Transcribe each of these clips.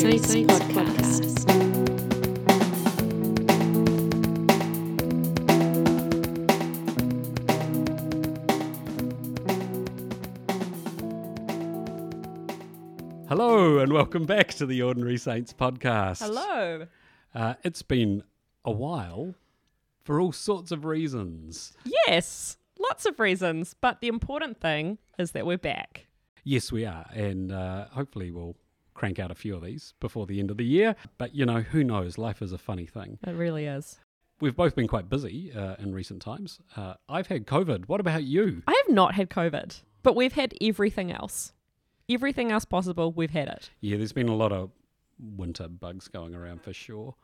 Saints podcast. Hello and welcome back to the Ordinary Saints podcast. Hello. Uh, it's been a while for all sorts of reasons. Yes, lots of reasons, but the important thing is that we're back. Yes, we are, and uh, hopefully we'll crank out a few of these before the end of the year. But you know, who knows? Life is a funny thing. It really is. We've both been quite busy uh, in recent times. Uh, I've had COVID. What about you? I have not had COVID, but we've had everything else. Everything else possible, we've had it. Yeah, there's been a lot of winter bugs going around for sure.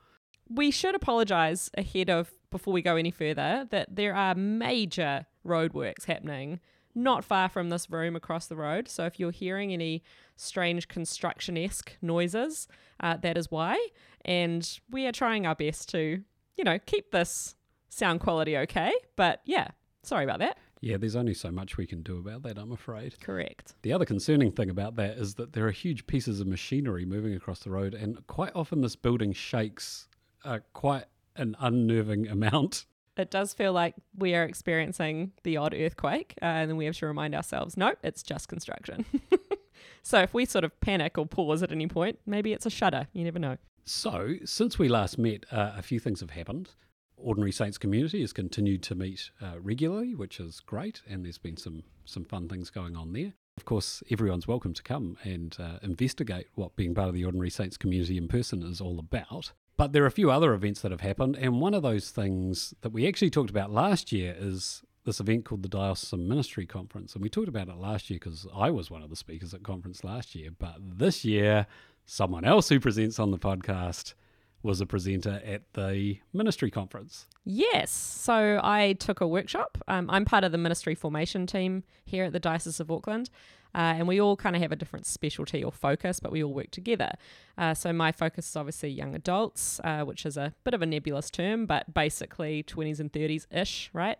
We should apologise ahead of, before we go any further, that there are major roadworks happening not far from this room across the road. So if you're hearing any strange construction esque noises, uh, that is why. And we are trying our best to, you know, keep this sound quality okay. But yeah, sorry about that. Yeah, there's only so much we can do about that, I'm afraid. Correct. The other concerning thing about that is that there are huge pieces of machinery moving across the road, and quite often this building shakes uh, quite an unnerving amount. It does feel like we are experiencing the odd earthquake, uh, and then we have to remind ourselves, no, it's just construction. so if we sort of panic or pause at any point, maybe it's a shudder. You never know. So, since we last met, uh, a few things have happened. Ordinary Saints community has continued to meet uh, regularly, which is great, and there's been some some fun things going on there. Of course, everyone's welcome to come and uh, investigate what being part of the Ordinary Saints community in person is all about. But there are a few other events that have happened, and one of those things that we actually talked about last year is this event called the Diocesan Ministry Conference. And we talked about it last year because I was one of the speakers at conference last year. But this year, someone else who presents on the podcast was a presenter at the ministry conference. Yes. So I took a workshop. Um, I'm part of the ministry formation team here at the Diocese of Auckland. Uh, and we all kind of have a different specialty or focus, but we all work together. Uh, so my focus is obviously young adults, uh, which is a bit of a nebulous term, but basically 20s and 30s ish, right?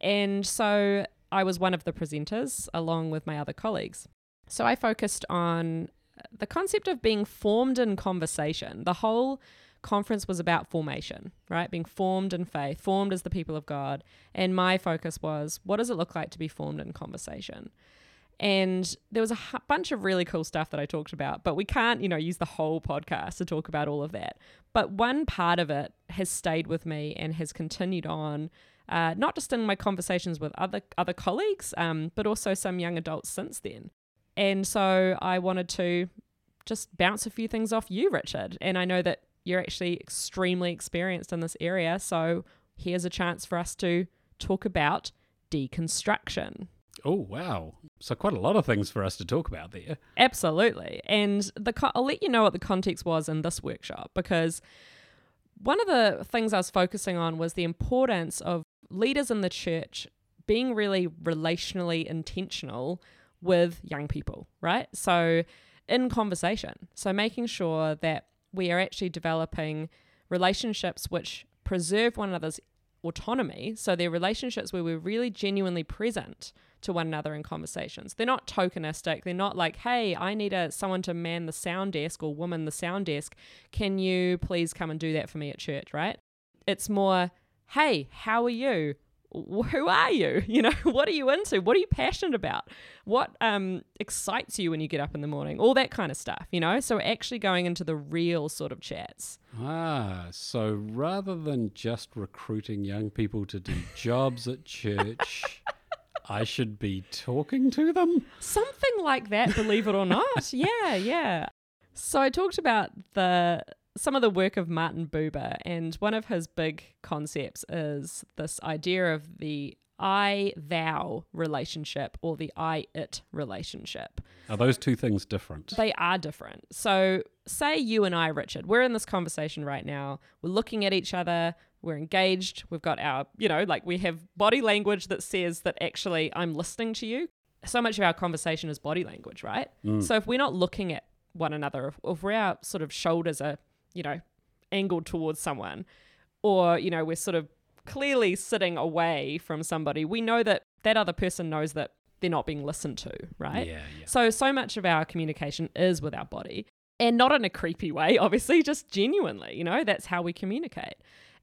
And so I was one of the presenters along with my other colleagues. So I focused on the concept of being formed in conversation. The whole conference was about formation, right? Being formed in faith, formed as the people of God. And my focus was what does it look like to be formed in conversation? And there was a h- bunch of really cool stuff that I talked about, but we can't, you know, use the whole podcast to talk about all of that. But one part of it has stayed with me and has continued on, uh, not just in my conversations with other other colleagues, um, but also some young adults since then. And so I wanted to just bounce a few things off you, Richard. And I know that you're actually extremely experienced in this area. So here's a chance for us to talk about deconstruction. Oh, wow. So, quite a lot of things for us to talk about there. Absolutely. And the co- I'll let you know what the context was in this workshop because one of the things I was focusing on was the importance of leaders in the church being really relationally intentional with young people, right? So, in conversation. So, making sure that we are actually developing relationships which preserve one another's autonomy. So, they're relationships where we're really genuinely present to one another in conversations. They're not tokenistic. They're not like, hey, I need a someone to man the sound desk or woman the sound desk. Can you please come and do that for me at church, right? It's more, hey, how are you? who are you? You know, what are you into? What are you passionate about? What um, excites you when you get up in the morning? All that kind of stuff, you know? So actually going into the real sort of chats. Ah, so rather than just recruiting young people to do jobs at church, I should be talking to them? Something like that, believe it or not. yeah, yeah. So I talked about the some of the work of Martin Buber, and one of his big concepts is this idea of the I thou relationship or the I it relationship. Are those two things different? They are different. So, say you and I, Richard, we're in this conversation right now. We're looking at each other. We're engaged. We've got our, you know, like we have body language that says that actually I'm listening to you. So much of our conversation is body language, right? Mm. So, if we're not looking at one another, if, if our sort of shoulders are you know, angled towards someone, or, you know, we're sort of clearly sitting away from somebody, we know that that other person knows that they're not being listened to, right? Yeah, yeah. So, so much of our communication is with our body. and not in a creepy way, obviously, just genuinely, you know, that's how we communicate.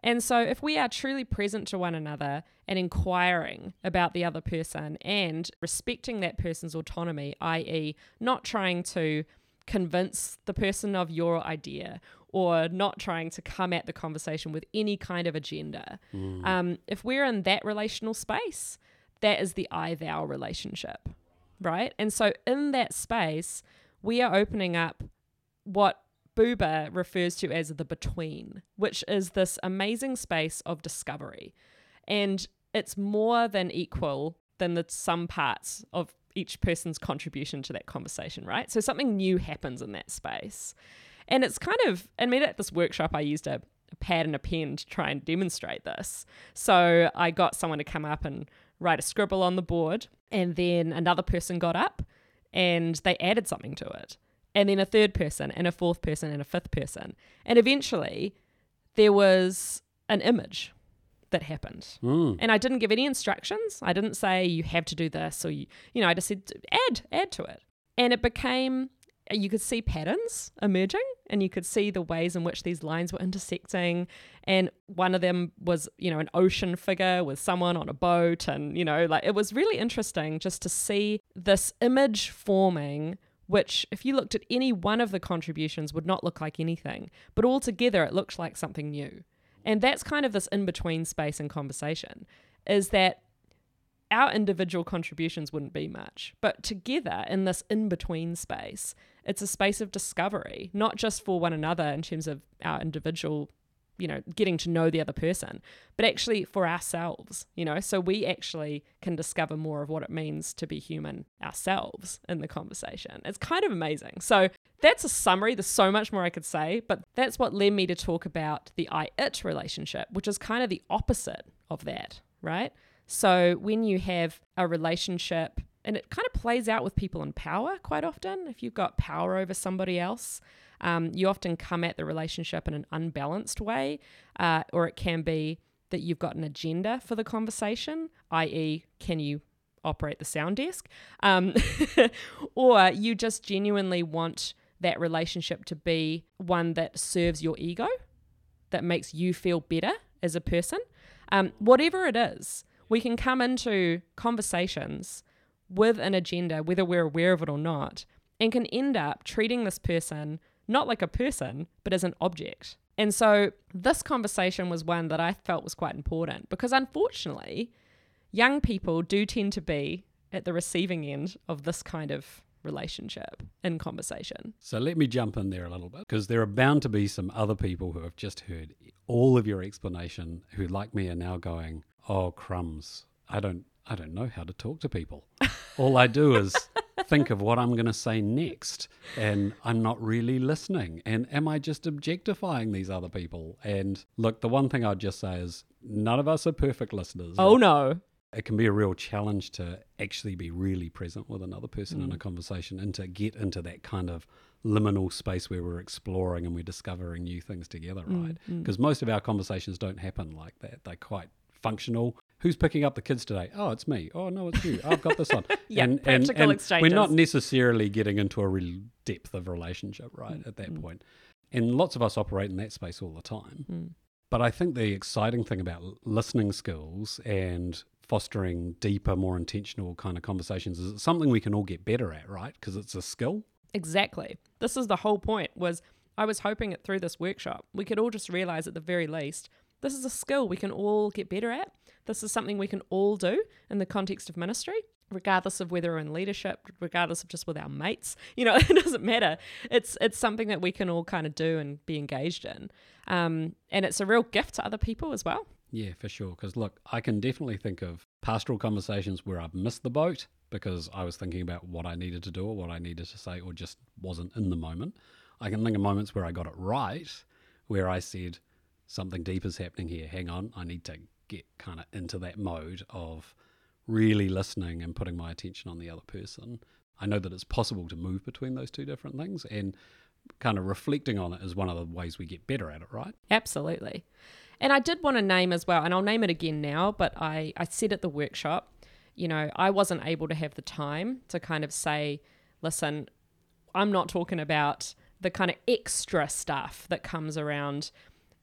And so, if we are truly present to one another and inquiring about the other person and respecting that person's autonomy, i.e., not trying to convince the person of your idea or not trying to come at the conversation with any kind of agenda, um, if we're in that relational space, that is the I thou relationship, right? And so, in that space, we are opening up what Buber refers to as the between, which is this amazing space of discovery. And it's more than equal than the sum parts of each person's contribution to that conversation, right? So something new happens in that space. And it's kind of, I mean, at this workshop, I used a, a pad and a pen to try and demonstrate this. So I got someone to come up and write a scribble on the board, and then another person got up and they added something to it and then a third person and a fourth person and a fifth person. And eventually there was an image that happened. Mm. And I didn't give any instructions. I didn't say you have to do this or you you know, I just said add add to it. And it became you could see patterns emerging and you could see the ways in which these lines were intersecting and one of them was you know an ocean figure with someone on a boat and you know like it was really interesting just to see this image forming which, if you looked at any one of the contributions, would not look like anything. But altogether, it looked like something new. And that's kind of this in between space and conversation is that our individual contributions wouldn't be much. But together in this in between space, it's a space of discovery, not just for one another in terms of our individual you know, getting to know the other person, but actually for ourselves, you know, so we actually can discover more of what it means to be human ourselves in the conversation. It's kind of amazing. So that's a summary. There's so much more I could say, but that's what led me to talk about the I it relationship, which is kind of the opposite of that, right? So when you have a relationship, and it kind of plays out with people in power quite often, if you've got power over somebody else, um, you often come at the relationship in an unbalanced way, uh, or it can be that you've got an agenda for the conversation, i.e., can you operate the sound desk? Um, or you just genuinely want that relationship to be one that serves your ego, that makes you feel better as a person. Um, whatever it is, we can come into conversations with an agenda, whether we're aware of it or not, and can end up treating this person not like a person, but as an object. And so this conversation was one that I felt was quite important because unfortunately, young people do tend to be at the receiving end of this kind of relationship in conversation. So let me jump in there a little bit because there are bound to be some other people who have just heard all of your explanation who like me are now going, "Oh crumbs. I don't I don't know how to talk to people. all I do is think of what I'm going to say next and I'm not really listening and am I just objectifying these other people?" And look, the one thing I'd just say is none of us are perfect listeners. Oh no. It can be a real challenge to actually be really present with another person in a mm. conversation and to get into that kind of liminal space where we're exploring and we're discovering new things together, mm, right? Mm. Because most of our conversations don't happen like that. They're quite functional. Who's picking up the kids today? Oh, it's me. Oh, no, it's you. I've got this on. Yeah, and, and, practical and exchanges. We're not necessarily getting into a real depth of relationship, right, at that point. And lots of us operate in that space all the time. But I think the exciting thing about listening skills and fostering deeper, more intentional kind of conversations is something we can all get better at, right? Because it's a skill. Exactly. This is the whole point was I was hoping that through this workshop we could all just realize at the very least this is a skill we can all get better at. This is something we can all do in the context of ministry, regardless of whether we're in leadership, regardless of just with our mates. You know, it doesn't matter. It's it's something that we can all kind of do and be engaged in. Um, and it's a real gift to other people as well. Yeah, for sure. Because look, I can definitely think of pastoral conversations where I've missed the boat because I was thinking about what I needed to do or what I needed to say or just wasn't in the moment. I can think of moments where I got it right, where I said, something deep is happening here. Hang on, I need to get kind of into that mode of really listening and putting my attention on the other person. I know that it's possible to move between those two different things and kind of reflecting on it is one of the ways we get better at it, right? Absolutely. And I did want to name as well, and I'll name it again now, but I, I said at the workshop, you know, I wasn't able to have the time to kind of say, listen, I'm not talking about the kind of extra stuff that comes around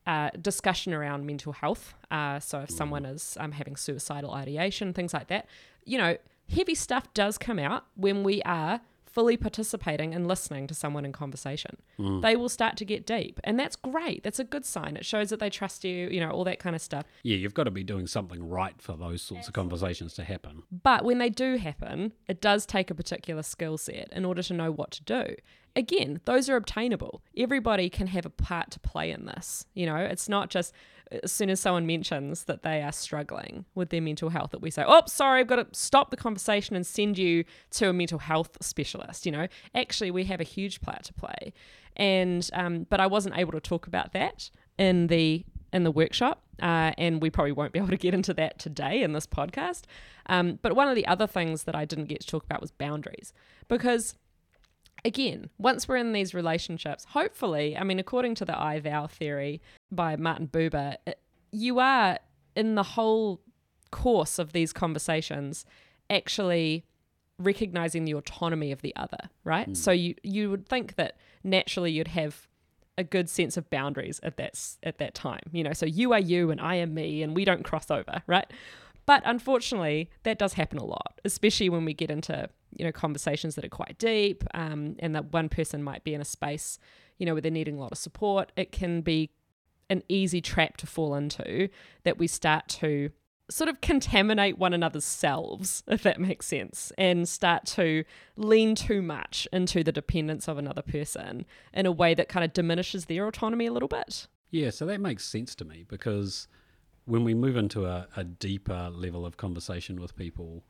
uh, discussion around mental health. Uh, so if someone is um, having suicidal ideation, things like that, you know, heavy stuff does come out when we are fully participating and listening to someone in conversation. Mm. They will start to get deep, and that's great. That's a good sign. It shows that they trust you, you know, all that kind of stuff. Yeah, you've got to be doing something right for those sorts of conversations to happen. But when they do happen, it does take a particular skill set in order to know what to do. Again, those are obtainable. Everybody can have a part to play in this. You know, it's not just as soon as someone mentions that they are struggling with their mental health that we say, oh, sorry, I've got to stop the conversation and send you to a mental health specialist. You know, actually, we have a huge part to play. And, um, but I wasn't able to talk about that in the in the workshop, uh, and we probably won't be able to get into that today in this podcast. Um, but one of the other things that I didn't get to talk about was boundaries, because again, once we're in these relationships, hopefully, I mean, according to the I thou theory by Martin Buber, it- you are in the whole course of these conversations actually recognizing the autonomy of the other, right? Hmm. So you you would think that naturally you'd have a good sense of boundaries at that at that time. You know, so you are you and I am me and we don't cross over, right? But unfortunately, that does happen a lot, especially when we get into you know conversations that are quite deep, um, and that one person might be in a space, you know, where they're needing a lot of support. It can be an easy trap to fall into that we start to sort of contaminate one another's selves, if that makes sense, and start to lean too much into the dependence of another person in a way that kind of diminishes their autonomy a little bit. Yeah, so that makes sense to me because when we move into a, a deeper level of conversation with people,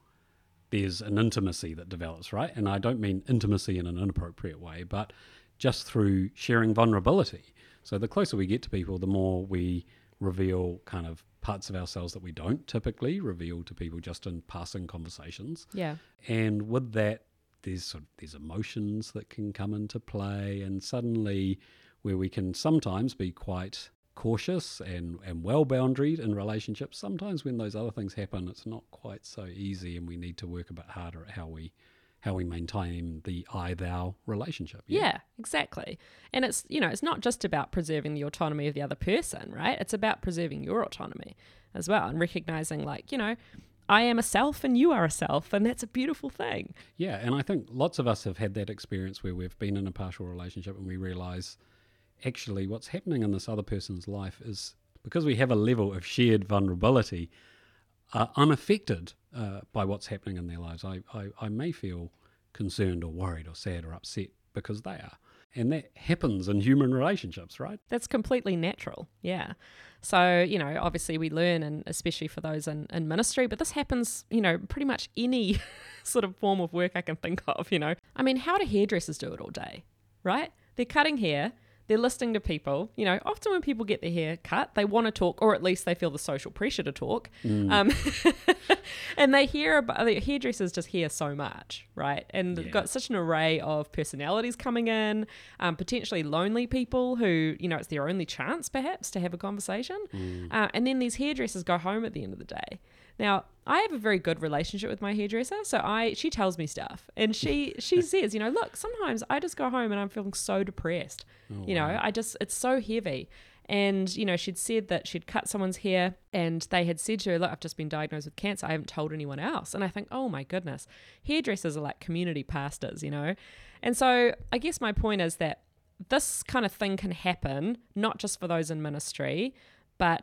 there's an intimacy that develops, right? And I don't mean intimacy in an inappropriate way, but just through sharing vulnerability. So the closer we get to people, the more we reveal kind of parts of ourselves that we don't typically reveal to people just in passing conversations. Yeah. And with that, there's sort of, there's emotions that can come into play, and suddenly, where we can sometimes be quite cautious and, and well boundaried in relationships, sometimes when those other things happen, it's not quite so easy, and we need to work a bit harder at how we how we maintain the I thou relationship. Yeah, exactly. And it's, you know, it's not just about preserving the autonomy of the other person, right? It's about preserving your autonomy as well and recognizing, like, you know, I am a self and you are a self, and that's a beautiful thing. Yeah, and I think lots of us have had that experience where we've been in a partial relationship and we realize actually what's happening in this other person's life is because we have a level of shared vulnerability, uh, unaffected uh, by what's happening in their lives. I, I, I may feel concerned or worried or sad or upset because they are. And that happens in human relationships, right? That's completely natural. Yeah. So, you know, obviously we learn, and especially for those in, in ministry, but this happens, you know, pretty much any sort of form of work I can think of, you know. I mean, how do hairdressers do it all day, right? They're cutting hair, they're listening to people. You know, often when people get their hair cut, they want to talk, or at least they feel the social pressure to talk. Um, and they hear about the hairdressers just hear so much, right? And they've got such an array of personalities coming in, um, potentially lonely people who, you know, it's their only chance perhaps to have a conversation. Uh, and then these hairdressers go home at the end of the day. Now, I have a very good relationship with my hairdresser, so I she tells me stuff, and she she says, you know, look, sometimes I just go home and I'm feeling so depressed. Oh, you know, I just it's so heavy. And, you know, she'd said that she'd cut someone's hair and they had said to her, Look, I've just been diagnosed with cancer. I haven't told anyone else. And I think, Oh my goodness, hairdressers are like community pastors, you know? And so I guess my point is that this kind of thing can happen, not just for those in ministry, but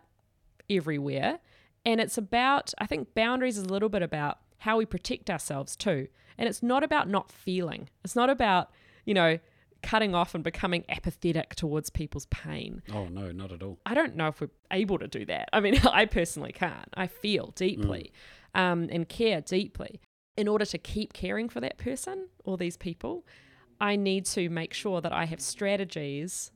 everywhere. And it's about, I think boundaries is a little bit about how we protect ourselves too. And it's not about not feeling, it's not about, you know, cutting off and becoming apathetic towards people's pain. Oh, no, not at all. I don't know if we're able to do that. I mean, I personally can't. I feel deeply um, and care deeply. In order to keep caring for that person or these people, I need to make sure that I have strategies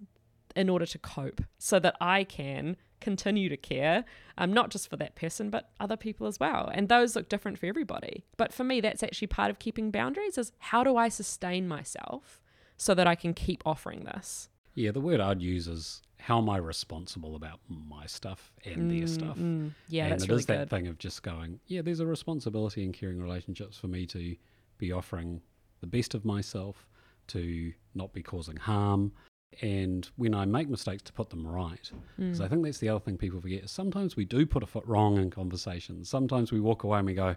in order to cope so that I can continue to care, um, not just for that person, but other people as well. And those look different for everybody. But for me, that's actually part of keeping boundaries is how do I sustain myself so that I can keep offering this? Yeah, the word I'd use is how am I responsible about my stuff and their stuff? Mm, yeah, and that's it really is that thing of just going, yeah, there's a responsibility in caring relationships for me to be offering the best of myself, to not be causing harm, and when I make mistakes, to put them right. Because I hmm. think that's the other thing people forget. Is sometimes we do put a foot wrong in conversations. Sometimes we walk away and we go,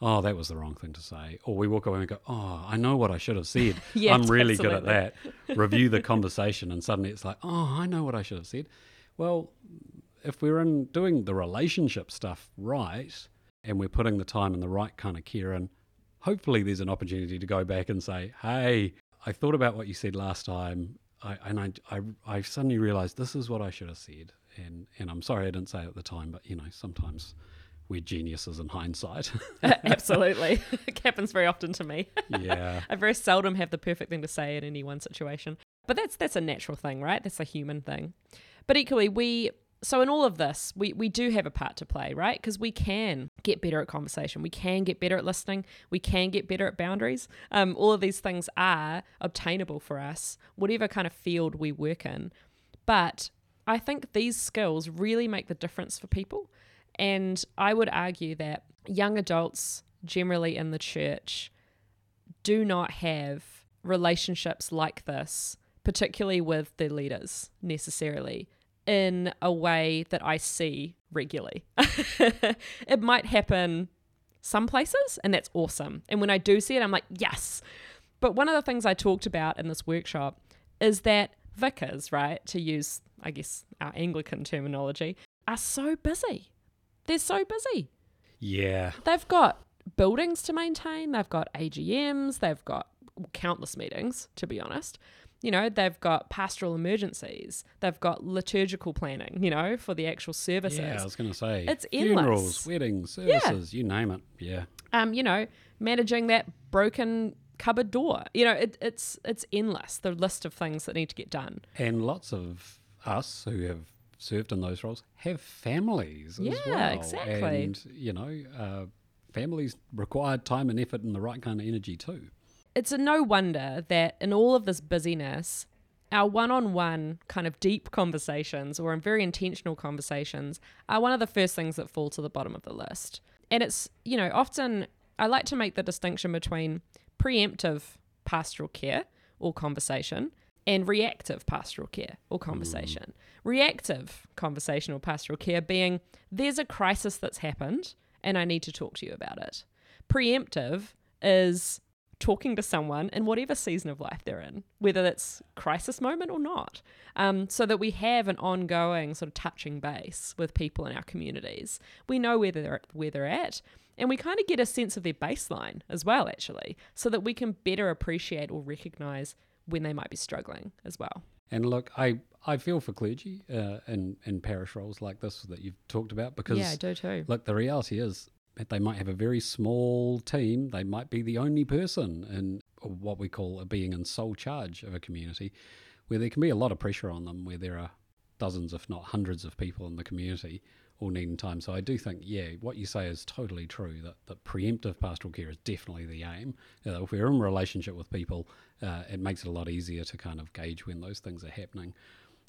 "Oh, that was the wrong thing to say," or we walk away and we go, "Oh, I know what I should have said. Yes, I'm really good at that." Review the conversation, and suddenly it's like, "Oh, I know what I should have said." Well, if we're in doing the relationship stuff right, and we're putting the time and the right kind of care in, hopefully there's an opportunity to go back and say, "Hey, I thought about what you said last time, I, and I, I, I suddenly realised this is what I should have said, and and I'm sorry I didn't say it at the time, but you know sometimes we're geniuses in hindsight. Absolutely. it happens very often to me. yeah, I very seldom have the perfect thing to say in any one situation. But that's that's a natural thing, right? That's a human thing. But equally, we so in all of this, we we do have a part to play, right? Because we can get better at conversation, we can get better at listening, we can get better at boundaries. Um, all of these things are obtainable for us, whatever kind of field we work in. But I think these skills really make the difference for people. And I would argue that young adults generally in the church do not have relationships like this, particularly with their leaders necessarily, in a way that I see regularly. it might happen some places, and that's awesome. And when I do see it, I'm like, yes. But one of the things I talked about in this workshop is that vicars, right, to use, I guess, our Anglican terminology, are so busy. They're so busy yeah, they've got buildings to maintain, they've got AGMs, they've got countless meetings, to be honest. You know, they've got pastoral emergencies, they've got liturgical planning, you know, for the actual services. yeah. I was going to say It's funerals, endless. weddings, services, you name it. Yeah, Um, you know, managing that broken cupboard door. You know, it, it's it's endless, the list of things that need to get done. and lots of us who have served in those roles have families as Yeah, well. exactly. And you know, uh, families require time and effort and the right kind of energy too. It's a no wonder that in all of this busyness, our one on one kind of deep conversations or in very intentional conversations are one of the first things that fall to the bottom of the list. And it's, you know, often I like to make the distinction between preemptive pastoral care or conversation and reactive pastoral care or mm. conversation. Reactive conversation or pastoral care being there's a crisis that's happened and I need to talk to you about it. Preemptive is talking to someone in whatever season of life they're in, whether it's crisis moment or not, um, so that we have an ongoing sort of touching base with people in our communities. We know where they're where they're at, and we kind of get a sense of their baseline as well, actually, so that we can better appreciate or recognise when they might be struggling as well. And look, I, I feel for clergy uh, in in parish roles like this that you've talked about because yeah, I do too. look, the reality is they might have a very small team. They might be the only person in what we call a being in sole charge of a community, where there can be a lot of pressure on them, where there are dozens, if not hundreds, of people in the community all needing time. So I do think, yeah, what you say is totally true. That that preemptive pastoral care is definitely the aim. If we're in relationship with people, uh, it makes it a lot easier to kind of gauge when those things are happening.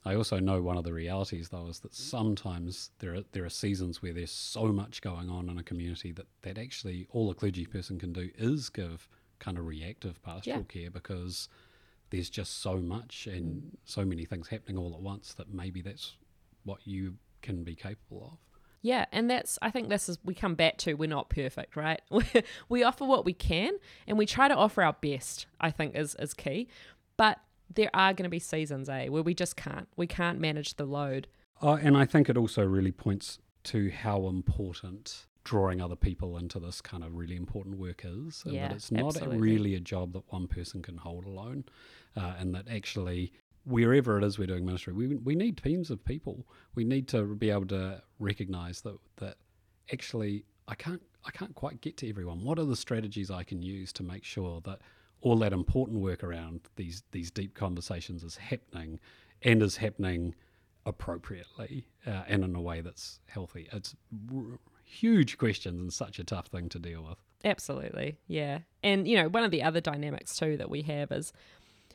I also know one of the realities though is that sometimes there are there are seasons where there's so much going on in a community that, that actually all a clergy person can do is give kind of reactive pastoral care because there's just so much and mm. so many things happening all at once that maybe that's what you can be capable of. Yeah, and that's I think this is we come back to we're not perfect, right? we offer what we can and we try to offer our best, I think is is key. But there are going to be seasons, eh, where we just can't. We can't manage the load. Oh, and I think it also really points to how important drawing other people into this kind of really important work is, and Yeah, that it's not really a job that one person can hold alone, uh, and that actually wherever it is we're doing ministry, we we need teams of people. We need to be able to recognise that that actually I can't I can't quite get to everyone. What are the strategies I can use to make sure that all that important work around these these deep conversations is happening and is happening appropriately uh, and in a way that's healthy. It's r- huge questions and such a tough thing to deal with. Absolutely. Yeah. And you know, one of the other dynamics too that we have is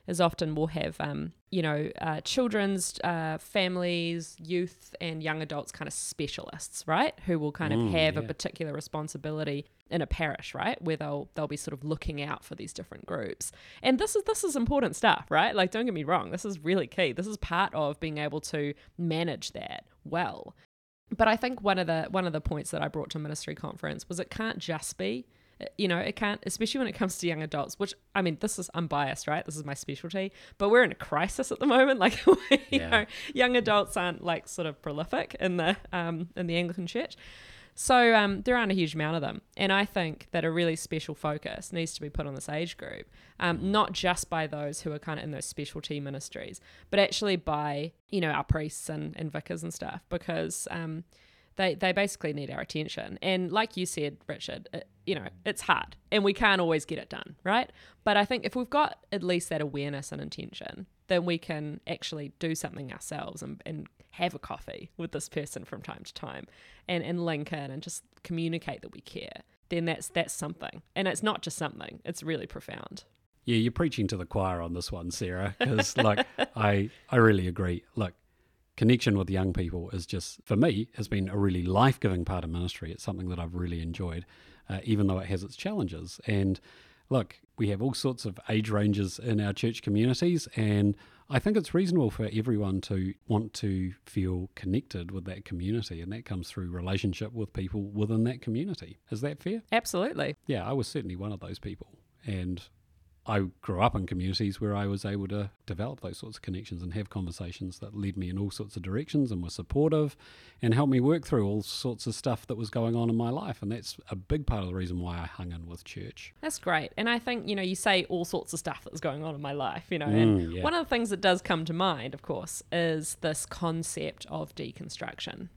is often we'll have, um, you know, uh, children's, uh, families, youth, and young adults kind of specialists, right? Who will kind of Mm, have a particular responsibility in a parish, right? Where they'll they'll be sort of looking out for these different groups. And this is this is important stuff, right? Like don't get me wrong, this is really key. This is part of being able to manage that well. But I think one of the one of the points that I brought to ministry conference was it can't just be you know, it can't, especially when it comes to young adults, which I mean, this is unbiased, right? This is my specialty, but we're in a crisis at the moment. Like, you Yeah. know, young adults aren't like sort of prolific in the um, in the Anglican Church. So um, there aren't a huge amount of them, and I think that a really special focus needs to be put on this age group, um, not just by those who are kind of in those specialty ministries, but actually by you know our priests and, and vicars and stuff, because um, they they basically need our attention. And like you said, Richard, it, you know it's hard, and we can't always get it done, right? But I think if we've got at least that awareness and intention, then we can actually do something ourselves and, and have a coffee with this person from time to time and, and link in and just communicate that we care, then that's that's something. And it's not just something, it's really profound. Yeah, you're preaching to the choir on this one, Sarah, because like I I really agree. Look, connection with young people is just for me has been a really life giving part of ministry. It's something that I've really enjoyed, uh, even though it has its challenges. And look, we have all sorts of age ranges in our church communities, and I think it's reasonable for everyone to want to feel connected with that community, and that comes through relationship with people within that community. Is that fair? Absolutely. yeah, I was certainly one of those people. And I grew up in communities where I was able to develop those sorts of connections and have conversations that led me in all sorts of directions and were supportive and helped me work through all sorts of stuff that was going on in my life. And that's a big part of the reason why I hung in with church. That's great. And I think, you know, you say all sorts of stuff that's going on in my life, you know, Mm, and yeah. one of the things that does come to mind, of course, is this concept of deconstruction.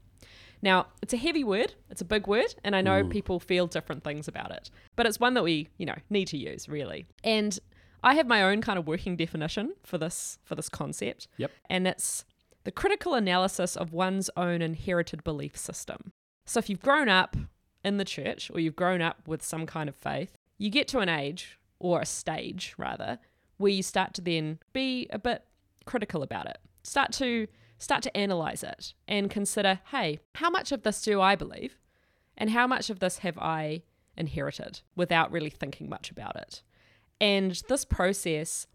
Now, it's a heavy word, it's a big word, and I know mm. people feel different things about it, but it's one that we, you know, need to use really. And I have my own kind of working definition for this for this concept. Yep. And it's the critical analysis of one's own inherited belief system. So if you've grown up in the church or you've grown up with some kind of faith, you get to an age or a stage rather where you start to then be a bit critical about it. Start to start to analyze it and consider, hey, how much of this do I believe? And how much of this have I inherited without really thinking much about it? And this process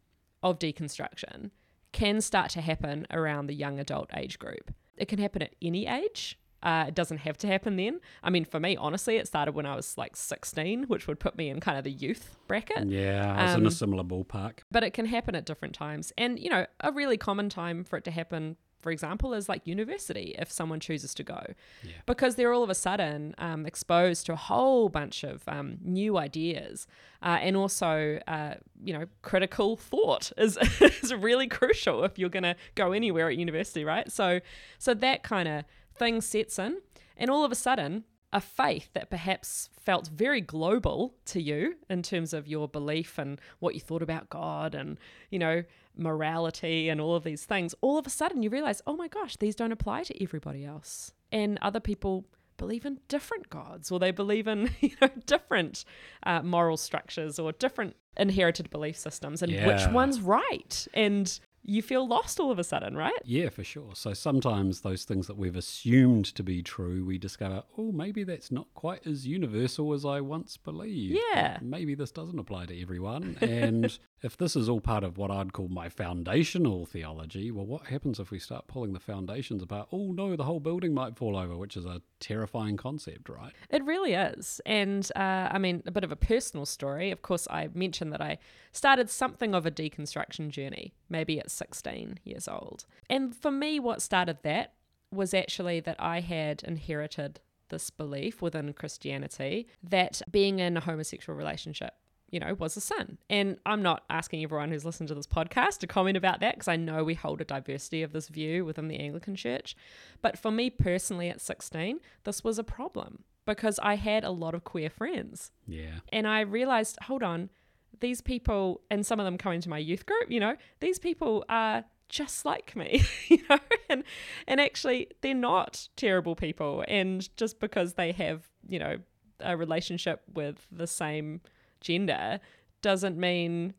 of deconstruction can start to happen around the young adult age group. It can happen at any age. Uh, it doesn't have to happen then. I mean, for me, honestly, it started when I was like 16, which would put me in kind of the youth bracket. Yeah, I was in Um, a similar ballpark. But it can happen at different times. And, you know, a really common time for it to happen, for example, is like university if someone chooses to go. Yeah. Because they're all of a sudden um, exposed to a whole bunch of um, new ideas. Uh, and also, uh, you know, critical thought is, is really crucial if you're going to go anywhere at university, right? So, so that kind of thing sets in. And all of a sudden, a faith that perhaps felt very global to you in terms of your belief and what you thought about God and, you know, morality and all of these things, all of a sudden you realize, oh my gosh, these don't apply to everybody else. And other people believe in different gods or they believe in, you know, different uh, moral structures or different inherited belief systems and which one's right. And you feel lost all of a sudden, right? Yeah, for sure. So sometimes those things that we've assumed to be true, we discover, oh, maybe that's not quite as universal as I once believed. Yeah. Maybe this doesn't apply to everyone. And if this is all part of what I'd call my foundational theology, well, what happens if we start pulling the foundations apart? Oh, no, the whole building might fall over, which is a terrifying concept, right? It really is. And uh, I mean, a bit of a personal story. Of course, I mentioned that I started something of a deconstruction journey, maybe at 16 years old. And for me, what started that was actually that I had inherited this belief within Christianity that being in a homosexual relationship you know, was a sin. And I'm not asking everyone who's listened to this podcast to comment about that because I know we hold a diversity of this view within the Anglican Church. But for me personally at 16, this was a problem because I had a lot of queer friends. Yeah. And I realized, hold on, these people, and some of them come into my youth group, you know, these people are just like me, you know, and and actually they're not terrible people. And just because they have, you know, a relationship with the same gender doesn't mean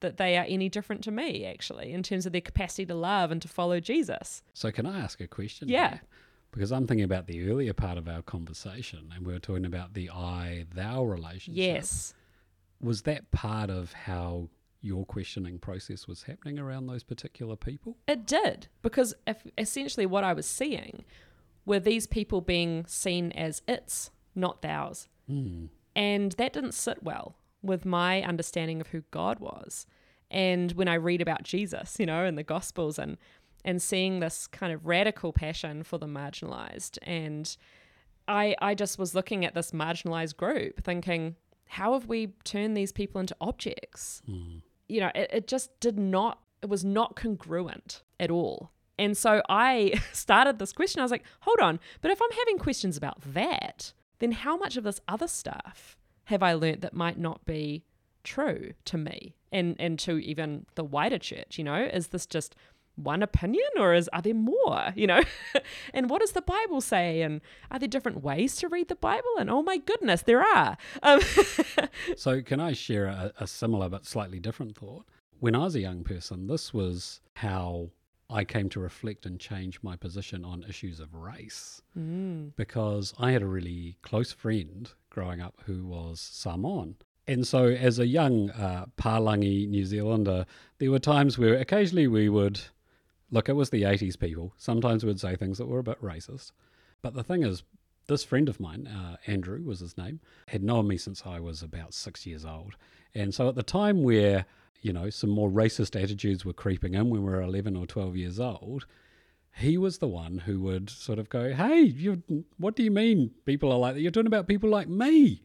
that they are any different to me, actually, in terms of their capacity to love and to follow Jesus. So, can I ask a question? Yeah. Because I'm thinking about the earlier part of our conversation, and we were talking about the I thou relationship. Yes. Was that part of how your questioning process was happening around those particular people? It did, because if, essentially what I was seeing were these people being seen as its, not thous. Hmm. And that didn't sit well with my understanding of who God was. And when I read about Jesus, you know, in the Gospels and and seeing this kind of radical passion for the marginalized and I I just was looking at this marginalized group thinking how have we turned these people into objects? Hmm. You know, it, it just did not it was not congruent at all. And so I started this question. I was like, hold on, but if I'm having questions about that, then how much of this other stuff have I learnt that might not be true to me and, and to even the wider church? You know, is this just one opinion or is are there more you know and what does the bible say and are there different ways to read the bible and oh my goodness there are um, So, can I share a, a similar but slightly different thought? When I was a young person, this was how I came to reflect and change my position on issues of race. Because I had a really close friend growing up who was Samoan. And so, as a young uh, Palangi New Zealander, there were times where occasionally we would look, it was the 80s people. Sometimes we'd say things that were a bit racist. But the thing is, this friend of mine, uh, Andrew was his name, had known me since I was about six years old. And so at the time where, you know, some more racist attitudes were creeping in when we were 11 or 12 years old, he was the one who would sort of go, Hey, you, what do you mean people are like that? You're talking about people like me.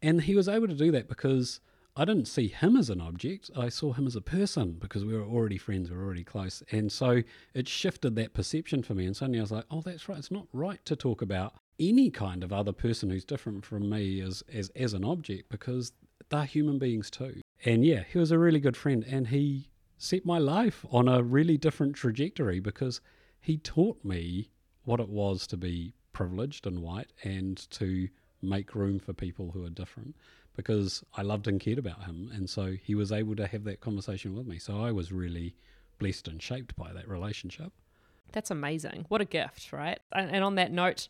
And he was able to do that because I didn't see him as an object. I saw him as a person because we were already friends, we were already close. And so it shifted that perception for me. And suddenly I was like, oh, that's right. It's not right to talk about any kind of other person who's different from me as, as, as an object because they're human beings too. And yeah, he was a really good friend and he set my life on a really different trajectory because he taught me what it was to be privileged and white and to make room for people who are different because I loved and cared about him. And so he was able to have that conversation with me. So I was really blessed and shaped by that relationship. That's amazing. What a gift, right? And, on that note,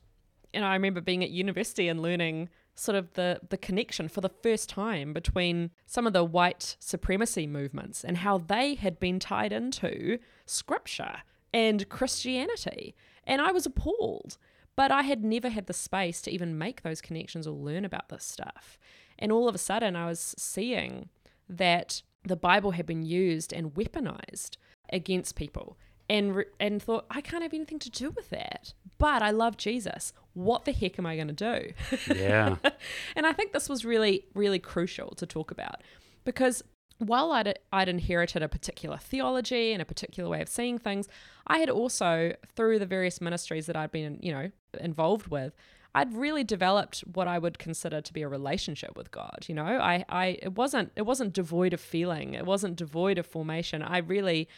you know, I remember being at university and learning sort of the the connection for the first time between some of the white supremacy movements and how they had been tied into scripture and Christianity. And I was appalled. But I had never had the space to even make those connections or learn about this stuff. And all of a sudden, I was seeing that the Bible had been used and weaponized against people and, re- and thought, I can't have anything to do with that. But I love Jesus. What the heck am I going to do? Yeah. and I think this was really, really crucial to talk about because while I'd, I'd inherited a particular theology and a particular way of seeing things, I had also, through the various ministries that I'd been, you know, involved with, I'd really developed what I would consider to be a relationship with God. You know, I, I, it wasn't, it wasn't devoid of feeling. It wasn't devoid of formation. I really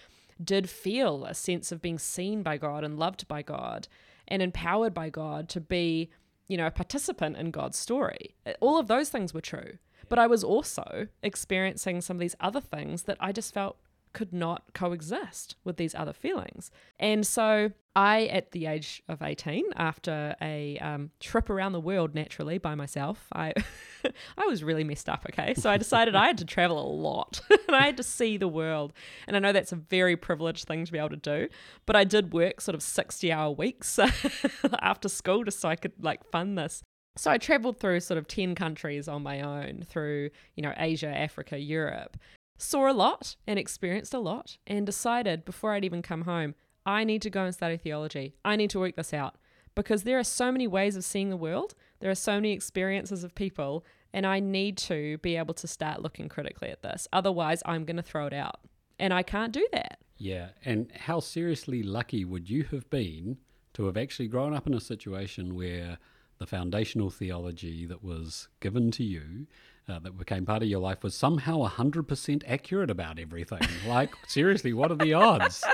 did feel a sense of being seen by God and loved by God and empowered by God to be, you know, a participant in God's story. Uh, all of those things were true. But I was also experiencing some of these other things that I just felt could not coexist with these other feelings. And so I, at the age of 18, after a um, trip around the world naturally by myself, I, I was really messed up, okay? So I decided I had to travel a lot and I had to see the world. And I know that's a very privileged thing to be able to do, but I did work sort of 60 hour weeks after school just so I could like fund this. So I traveled through sort of 10 countries on my own through, you know, Asia, Africa, Europe. Saw a lot and experienced a lot and decided before I'd even come home, I need to go and study theology. I need to work this out because there are so many ways of seeing the world. There are so many experiences of people and I need to be able to start looking critically at this. Otherwise, I'm going to throw it out. And I can't do that. Yeah. And how seriously lucky would you have been to have actually grown up in a situation where the foundational theology that was given to you, uh, that became part of your life, was somehow 100% accurate about everything? like, seriously, what are the odds?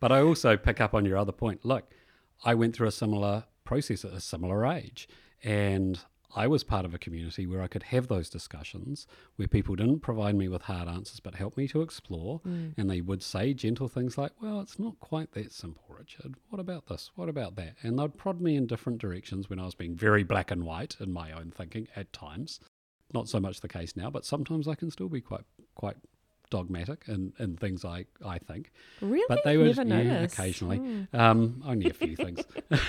but I also pick up on your other point. Look, I went through a similar process at a similar age, and I was part of a community where I could have those discussions, where people didn't provide me with hard answers but helped me to explore. Mm. And they would say gentle things like, Well, it's not quite that simple, Richard. What about this? What about that? And they'd prod me in different directions when I was being very black and white in my own thinking at times. Not so much the case now, but sometimes I can still be quite quite dogmatic in, in things I, I think. Really? But they would, yeah, occasionally. Mm. Um, only a few things.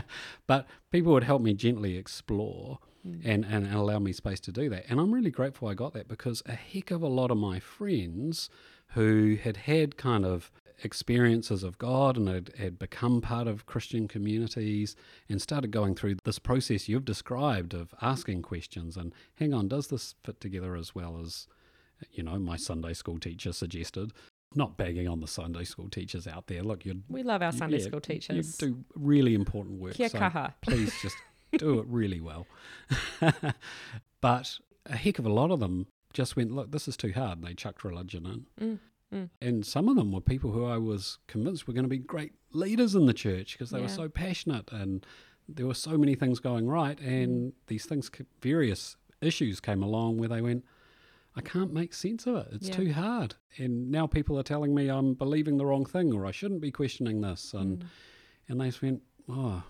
but people would help me gently explore Mm. and, and allow me space to do that. And I'm really grateful I got that because a heck of a lot of my friends who had had kind of experiences of God and had, had become part of Christian communities and started going through this process you've described of asking questions and hang on, does this fit together as well as, you know, my Sunday school teacher suggested? Not bagging on the Sunday school teachers out there. Look, you're We love our Sunday yeah, school You teachers. do really important work. Kia so kaha. please just do it really well. but a heck of a lot of them just went, look, this is too hard. And they chucked religion in. Mm, mm. And some of them were people who I was convinced were going to be great leaders in the church because they were so passionate and there were so many things going right. And these things, various issues came along where they went, I can't make sense of it. It's Yeah. too hard. And now people are telling me I'm believing the wrong thing or I shouldn't be questioning this. And Mm. and they just went, "Oh,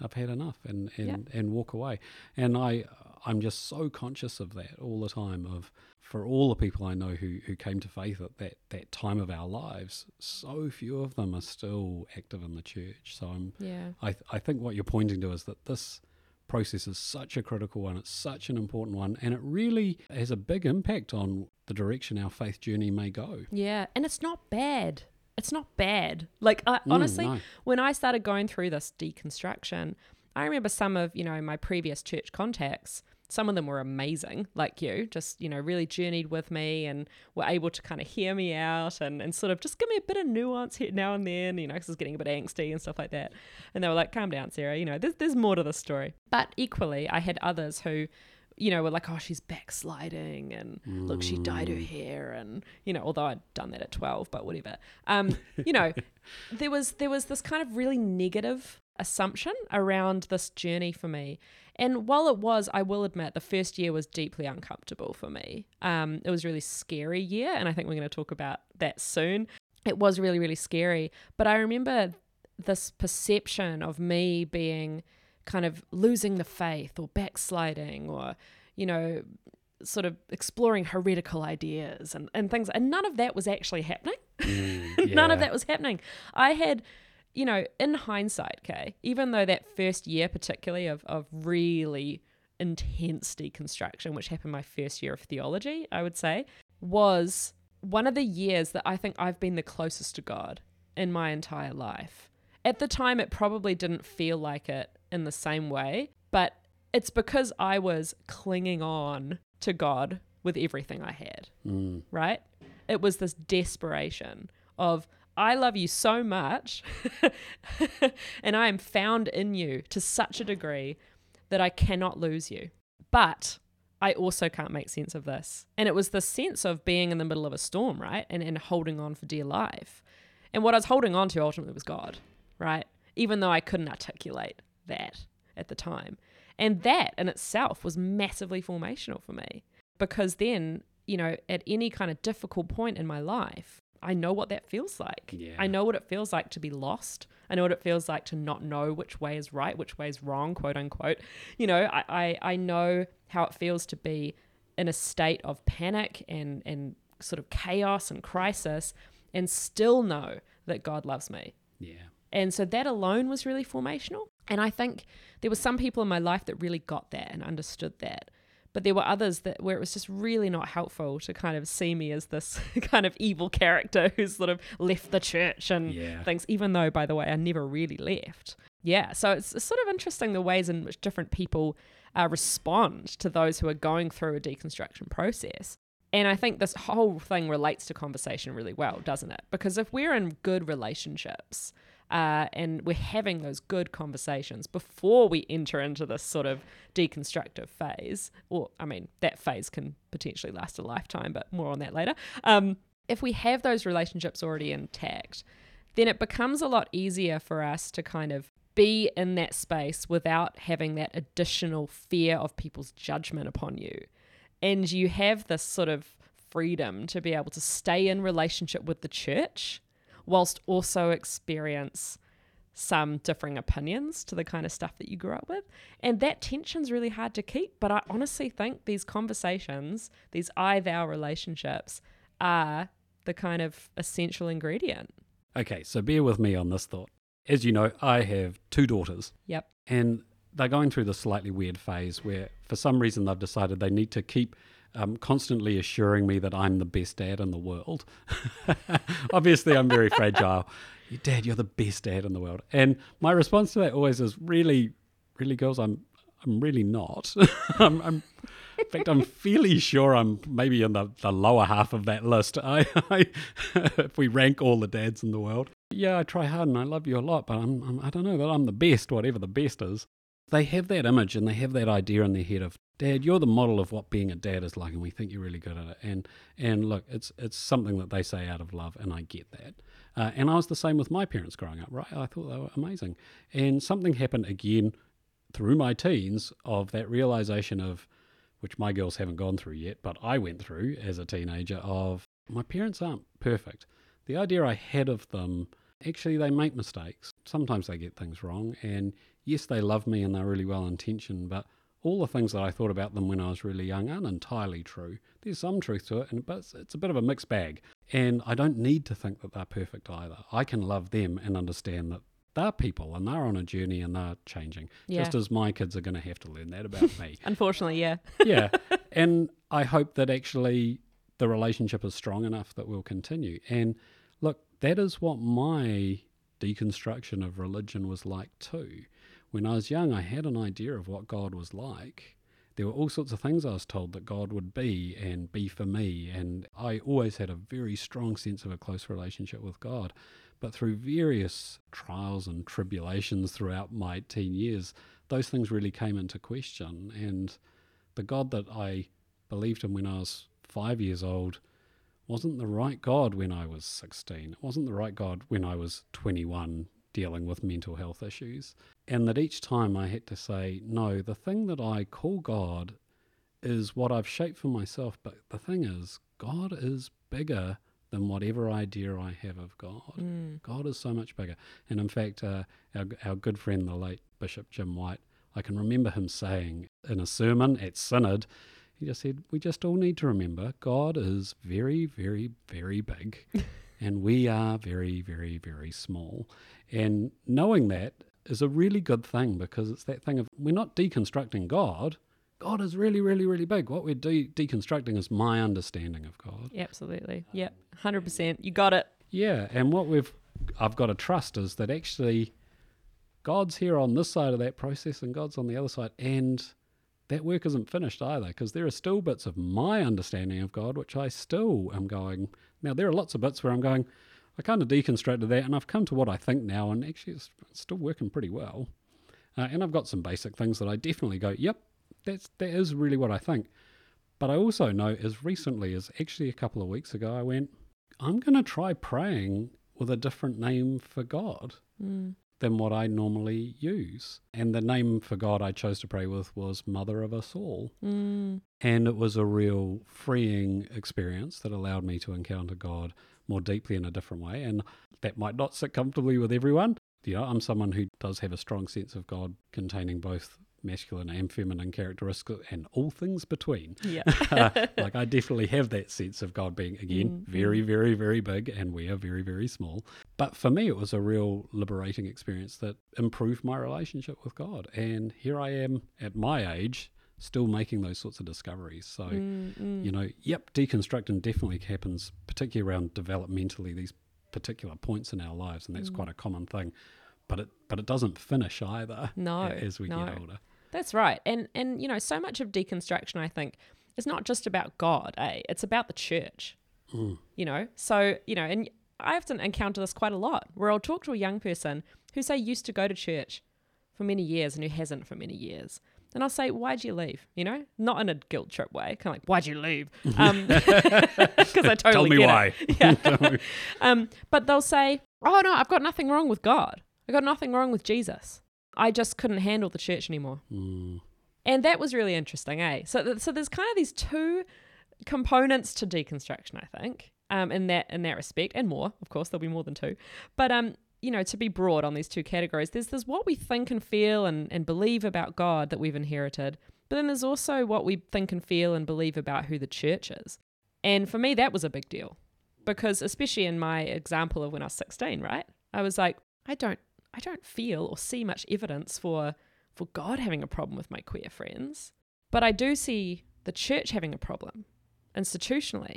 I've had enough," and and, Yeah. and walk away. And I I'm just so conscious of that all the time. Of for all the people I know who who came to faith at that that time of our lives, so few of them are still active in the church. So I'm Yeah. I I think what you're pointing to is that this process is such a critical one. It's such an important one, and it really has a big impact on the direction our faith journey may go. Yeah. And it's not bad. It's not bad. Like, I, Mm, honestly, no. when I started going through this deconstruction, I remember some of, you know, my previous church contacts. Some of them were amazing, like you, just, you know, really journeyed with me and were able to kind of hear me out and, and sort of just give me a bit of nuance here now and then, you know, because I was getting a bit angsty and stuff like that. And they were like, calm down, Sarah, you know, there's, there's more to the story. But equally, I had others who, you know, were like, oh, she's backsliding and look, she dyed her hair. And, you know, although I'd done that at 12, but whatever. Um, you know, there was there was this kind of really negative assumption around this journey for me. And while it was, I will admit, the first year was deeply uncomfortable for me. Um, it was a really scary year, and I think we're going to talk about that soon. It was really, really scary. But I remember this perception of me being kind of losing the faith or backsliding or, you know, sort of exploring heretical ideas and, and things. And none of that was actually happening. Mm, None of that was happening. I had, you know, in hindsight, okay, even though that first year, particularly of, of really intense deconstruction, which happened my first year of theology, I would say, was one of the years that I think I've been the closest to God in my entire life. At the time, it probably didn't feel like it in the same way, but it's because I was clinging on to God with everything I had Mm, right? It was this desperation of, I love you so much, and I am found in you to such a degree that I cannot lose you. But I also can't make sense of this. And it was the sense of being in the middle of a storm, right? And, and holding on for dear life. And what I was holding on to ultimately was God, right? Even though I couldn't articulate that at the time. And that in itself was massively formational for me because then, you know, at any kind of difficult point in my life, I know what that feels like. Yeah. I know what it feels like to be lost. I know what it feels like to not know which way is right, which way is wrong, quote unquote. You know, I, I, I know how it feels to be in a state of panic and, and sort of chaos and crisis and still know that God loves me. yeah. And so that alone was really formational. And I think there were some people in my life that really got that and understood that. But there were others that where it was just really not helpful to kind of see me as this kind of evil character who's sort of left the church and Yeah. things, even though, by the way, I never really left. Yeah, so it's, it's sort of interesting the ways in which different people uh, respond to those who are going through a deconstruction process. And I think this whole thing relates to conversation really well, doesn't it? Because if we're in good relationships uh, and we're having those good conversations before we enter into this sort of deconstructive phase, or I mean, that phase can potentially last a lifetime, but more on that later. Um, if we have those relationships already intact, then it becomes a lot easier for us to kind of be in that space without having that additional fear of people's judgment upon you. And you have this sort of freedom to be able to stay in relationship with the church whilst also experience some differing opinions to the kind of stuff that you grew up with. And that tension's really hard to keep. But I honestly think these conversations, these I thou relationships, are the kind of essential ingredient. Okay, so bear with me on this thought. As you know, I have two daughters, Yep. and they're going through this slightly weird phase where, for some reason, they've decided they need to keep um, constantly assuring me that I'm the best dad in the world. Obviously, I'm very fragile. Dad, you're the best dad in the world. And my response to that always is really, really, girls, I'm, I'm really not. I'm, I'm, in fact, I'm fairly sure I'm maybe in the, the lower half of that list. I, I, if we rank all the dads in the world, yeah, I try hard and I love you a lot, but I'm, I'm I don't know that I'm the best, whatever the best is. They have that image and they have that idea in their head of dad, you're the model of what being a dad is like, and we think you're really good at it. And and look, it's it's something that they say out of love, and I get that. Uh, and I was the same with my parents growing up, right? I thought they were amazing. And something happened again through my teens of that realization of, which my girls haven't gone through yet, but I went through as a teenager, of my parents aren't perfect. The idea I had of them, actually, they make mistakes. Sometimes they get things wrong. And yes, they love me and they're really well intentioned, but all the things that I thought about them when I was really young aren't entirely true. There's some truth to it, and but it's, it's a bit of a mixed bag. And I don't need to think that they're perfect either. I can love them and understand that they're people and they're on a journey and they're changing. Yeah. Just as my kids are going to have to learn that about me. Unfortunately, yeah. yeah. And I hope that actually the relationship is strong enough that we'll continue. And look, that is what my deconstruction of religion was like too. When I was young, I had an idea of what God was like. There were all sorts of things I was told that God would be and be for me. And I always had a very strong sense of a close relationship with God. But through various trials and tribulations throughout my teen years, those things really came into question. And the God that I believed in when I was five years old wasn't the right God when I was 16. It wasn't the right God when I was 21 dealing with mental health issues. And that each time I had to say, no, the thing that I call God is what I've shaped for myself. But the thing is, God is bigger than whatever idea I have of God. Mm. God is so much bigger. And in fact, uh, our, our good friend, the late Bishop Jim White, I can remember him saying in a sermon at Synod, he just said, We just all need to remember God is very, very, very big, and we are very, very, very small. And knowing that is a really good thing because it's that thing of we're not deconstructing God. God is really, really, really big. What we're de- deconstructing is my understanding of God. Absolutely. Yep. 100%. You got it. Yeah, and what we've I've got to trust is that actually God's here on this side of that process and God's on the other side and that work isn't finished either because there are still bits of my understanding of God which I still am going now there are lots of bits where I'm going I kind of deconstructed that and I've come to what I think now and actually it's, still working pretty well. Uh, and I've got some basic things that I definitely go yep that's that is really what I think. But I also know as recently as actually a couple of weeks ago I went I'm going to try praying with a different name for God. Mm. Than what I normally use. And the name for God I chose to pray with was Mother of Us All. Mm. And it was a real freeing experience that allowed me to encounter God more deeply in a different way. And that might not sit comfortably with everyone. You know, I'm someone who does have a strong sense of God containing both masculine and feminine characteristics and all things between. Yeah. like I definitely have that sense of God being again Mm, very, very, very big, and we are very, very small. But for me, it was a real liberating experience that improved my relationship with God. And here I am at my age, still making those sorts of discoveries. So Mm, mm. you know, yep, deconstructing definitely happens, particularly around developmentally these particular points in our lives, and that's Mm. quite a common thing. But it but it doesn't finish either No, as we no. get older. That's right. And and you know, so much of deconstruction I think is not just about God, eh? It's about the church. Mm. You know? So, you know, and I often encounter this quite a lot where I'll talk to a young person who say used to go to church for many years and who hasn't for many years. And I'll say, Why'd you leave? You know? Not in a guilt trip way. Kind of like, Why'd you leave? Um because I totally Tell me why. Yeah. um, but they'll say, Oh no, I've got nothing wrong with God. I got nothing wrong with Jesus. I just couldn't handle the church anymore. Mm. And that was really interesting, eh? So, th- so there's kind of these two components to deconstruction, I think, um, in that in that respect, and more, of course, there'll be more than two. But um, you know, to be broad on these two categories, there's there's what we think and feel and, and believe about God that we've inherited, but then there's also what we think and feel and believe about who the church is. And for me, that was a big deal, because especially in my example of when I was 16, right? I was like, I don't, I don't feel or see much evidence for for God having a problem with my queer friends, but I do see the church having a problem institutionally.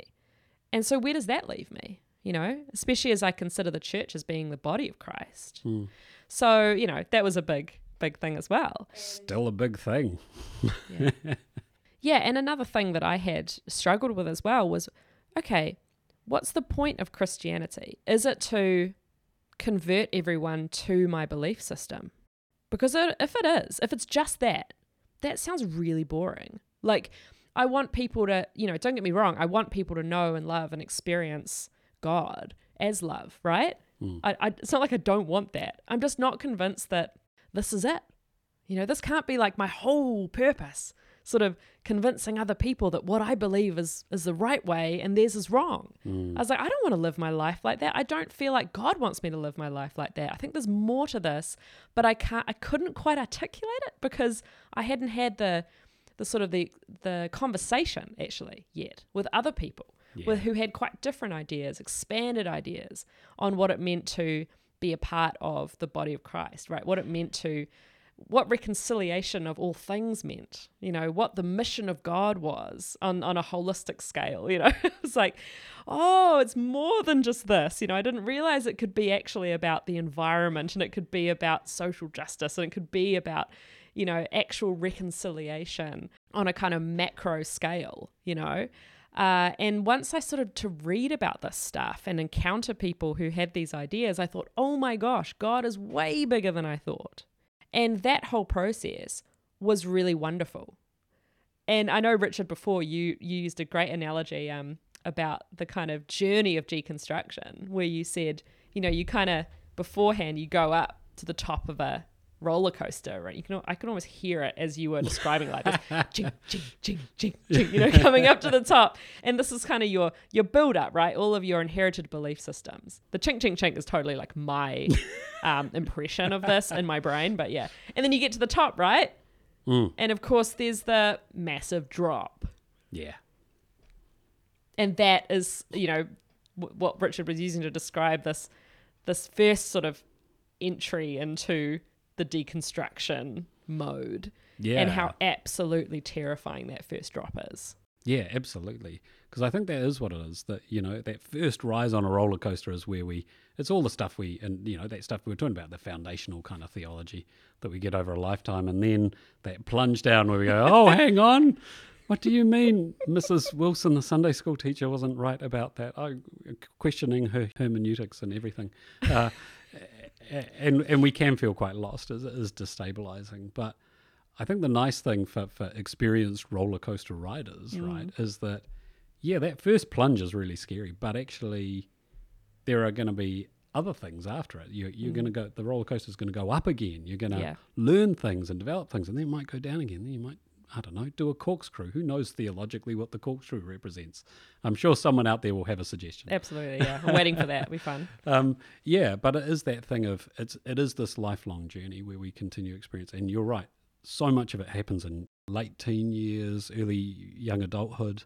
And so where does that leave me? You know, especially as I consider the church as being the body of Christ. Mm. So, you know, that was a big, big thing as well. Still a big thing. Yeah. yeah. And another thing that I had struggled with as well was okay, what's the point of Christianity? Is it to convert everyone to my belief system? Because it, if it is, if it's just that, that sounds really boring. Like, I want people to, you know, don't get me wrong, I want people to know and love and experience God as love, right? Mm. I, I, it's not like I don't want that. I'm just not convinced that this is it. You know, this can't be like my whole purpose, sort of convincing other people that what I believe is is the right way and theirs is wrong. Mm. I was like, I don't want to live my life like that. I don't feel like God wants me to live my life like that. I think there's more to this, but I can't I couldn't quite articulate it because I hadn't had the the sort of the the conversation actually yet with other people Yeah. with who had quite different ideas, expanded ideas on what it meant to be a part of the body of Christ, right? What it meant to what reconciliation of all things meant, you know, what the mission of God was on, on a holistic scale, you know. it's like, oh, it's more than just this. You know, I didn't realize it could be actually about the environment and it could be about social justice and it could be about, you know, actual reconciliation on a kind of macro scale, you know. Uh, and once I sort of to read about this stuff and encounter people who had these ideas, I thought, oh my gosh, God is way bigger than I thought. And that whole process was really wonderful. And I know Richard, before you, you used a great analogy um, about the kind of journey of deconstruction, where you said, you know, you kind of beforehand you go up to the top of a roller coaster, right? You can I can almost hear it as you were describing like this, ching, ching, ching, ching, ching, you know, coming up to the top. And this is kind of your your build up, right? All of your inherited belief systems. The ching, ching, ching is totally like my um, impression of this in my brain, but yeah. And then you get to the top, right? Mm. And of course, there's the massive drop. Yeah. and that is you know w- what Richard was using to describe this this first sort of entry into the deconstruction mode Yeah. and how absolutely terrifying that first drop is. Yeah, absolutely. Because I think that is what it is. That you know, that first rise on a roller coaster is where we. It's all the stuff we and you know that stuff we were talking about the foundational kind of theology that we get over a lifetime, and then that plunge down where we go, oh, hang on. What do you mean, Mrs. Wilson, the Sunday school teacher, wasn't right about that? I questioning her hermeneutics and everything, uh, and and we can feel quite lost. As it is destabilizing, but I think the nice thing for, for experienced roller coaster riders, mm. right, is that yeah, that first plunge is really scary, but actually there are going to be other things after it. You, you're mm. going to go, the roller coaster is going to go up again. You're going to Yeah. learn things and develop things, and then it might go down again. Then you might, I don't know, do a corkscrew. Who knows theologically what the corkscrew represents? I'm sure someone out there will have a suggestion. Absolutely, yeah. I'm waiting for that. It'll be fun. Um, yeah, but it is that thing of it's it is this lifelong journey where we continue experience. And you're right, so much of it happens in late teen years, early young adulthood.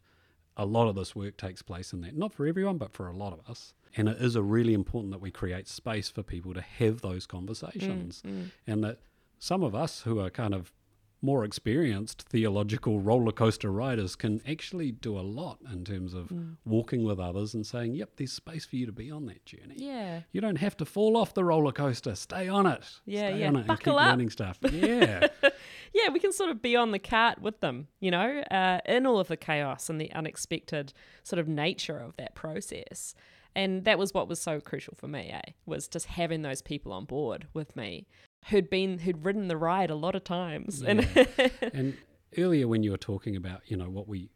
A lot of this work takes place in that. Not for everyone, but for a lot of us. And it is a really important that we create space for people to have those conversations. And that some of us who are kind of more experienced theological roller coaster riders can actually do a lot in terms of walking with others and saying, yep, there's space for you to be on that journey. Yeah. You don't have to fall off the roller coaster. Stay on it. Yeah, Stay yeah. on it Buckle and keep up. learning stuff. Yeah. yeah, we can sort of be on the cart with them, you know, uh, in all of the chaos and the unexpected sort of nature of that process. And that was what was so crucial for me, eh? Was just having those people on board with me who'd been who'd ridden the ride a lot of times. And and earlier when you were talking about, you know, what we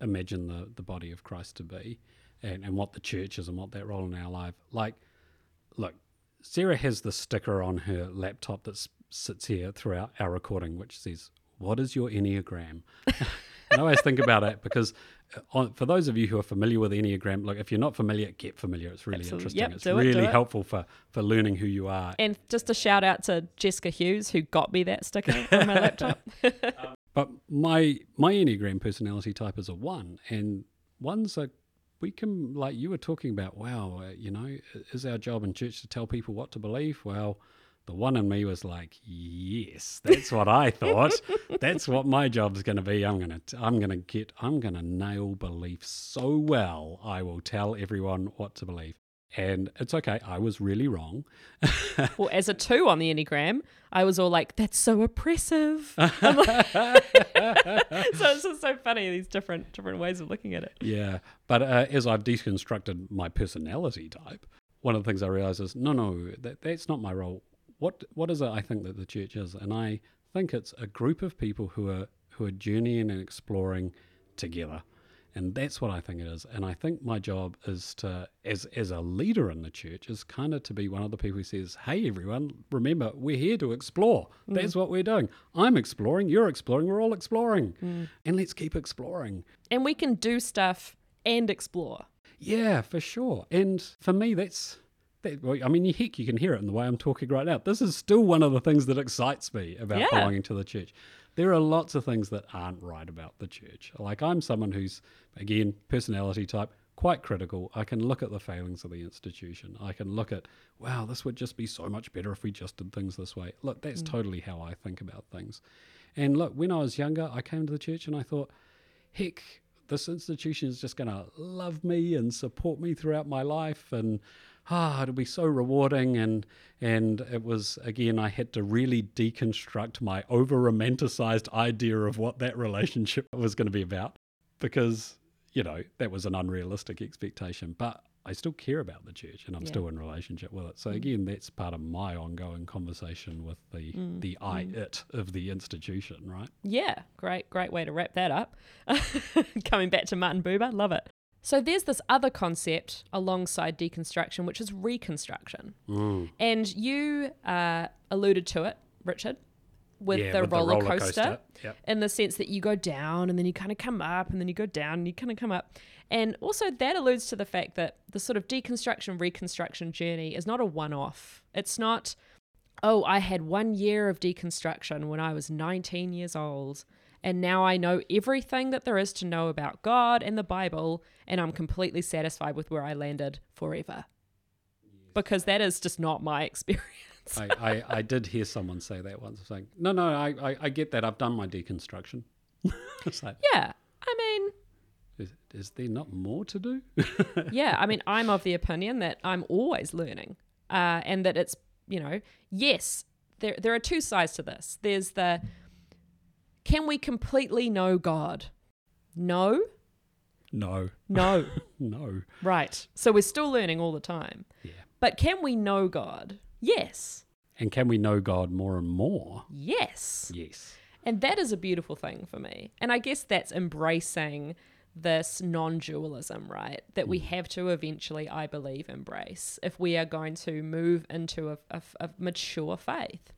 imagine the, the body of Christ to be and, and what the church is and what that role in our life, like, look, Sarah has the sticker on her laptop that sits here throughout our recording, which says, "What is your enneagram?" I always think about it because, uh, on, for those of you who are familiar with enneagram, look, if you're not familiar, get familiar. It's really Absolutely. interesting. Yep, it's it, really it. helpful for for learning who you are. And just a shout out to Jessica Hughes who got me that sticker on my laptop. But my my enneagram personality type is a one, and ones are we can like you were talking about. Wow, uh, you know, is our job in church to tell people what to believe? Well, the one in me was like, yes, that's what I thought. that's what my job's going to be. I'm gonna t- I'm gonna get I'm gonna nail belief so well. I will tell everyone what to believe. And it's okay. I was really wrong. well, as a two on the Enneagram, I was all like, that's so oppressive. Like- so it's just so funny, these different different ways of looking at it. Yeah, but uh, as I've deconstructed my personality type, one of the things I realize is no, no, that, that's not my role. What what is it? I think that the church is, and I think it's a group of people who are who are journeying and exploring together, and that's what I think it is. And I think my job is to, as as a leader in the church, is kind of to be one of the people who says, "Hey, everyone, remember we're here to explore. Mm. That's what we're doing. I'm exploring. You're exploring. We're all exploring, mm. and let's keep exploring." And we can do stuff and explore. Yeah, for sure. And for me, that's that. Well, I mean, heck, you can hear it in the way I'm talking right now. This is still one of the things that excites me about Yeah. belonging to the church. There are lots of things that aren't right about the church. Like I'm someone who's, again, personality type, quite critical. I can look at the failings of the institution. I can look at, wow, this would just be so much better if we just did things this way. Look, that's mm. totally how I think about things. And look, when I was younger, I came to the church and I thought, heck, this institution is just going to love me and support me throughout my life and ah it'll be so rewarding and and it was again I had to really deconstruct my over romanticized idea of what that relationship was going to be about because you know that was an unrealistic expectation but I still care about the church and I'm Yeah. still in relationship with it so mm. again that's part of my ongoing conversation with the mm, the mm. I it of the institution right Yeah, great, great way to wrap that up. Coming back to Martin Buber, love it. So there's this other concept alongside deconstruction, which is reconstruction. And you uh, alluded to it, Richard, with Yeah, the with the roller, roller coaster, coaster, yep. in the sense that you go down and then you kind of come up and then you go down and you kind of come up. And also that alludes to the fact that the sort of deconstruction reconstruction journey is not a one off. It's not, oh, I had one year of deconstruction when I was 19 years old. And now I know everything that there is to know about God and the Bible, and I'm completely satisfied with where I landed forever. Because that is just not my experience. I, I, I did hear someone say that once, saying, "No, no, I, I, I get that. I've done my deconstruction." like, yeah. I mean, is, is there not more to do? yeah, I mean, I'm of the opinion that I'm always learning, uh, and that it's you know, yes, there there are two sides to this. There's the can we completely know God? No, no, no, no. right. So we're still learning all the time. Yeah. But can we know God? Yes, And can we know God more and more? yes. Yes. And that is a beautiful thing for me. And I guess that's embracing this non dualism, right? That we mm. have to eventually, I believe, embrace if we are going to move into a, a, a mature faith.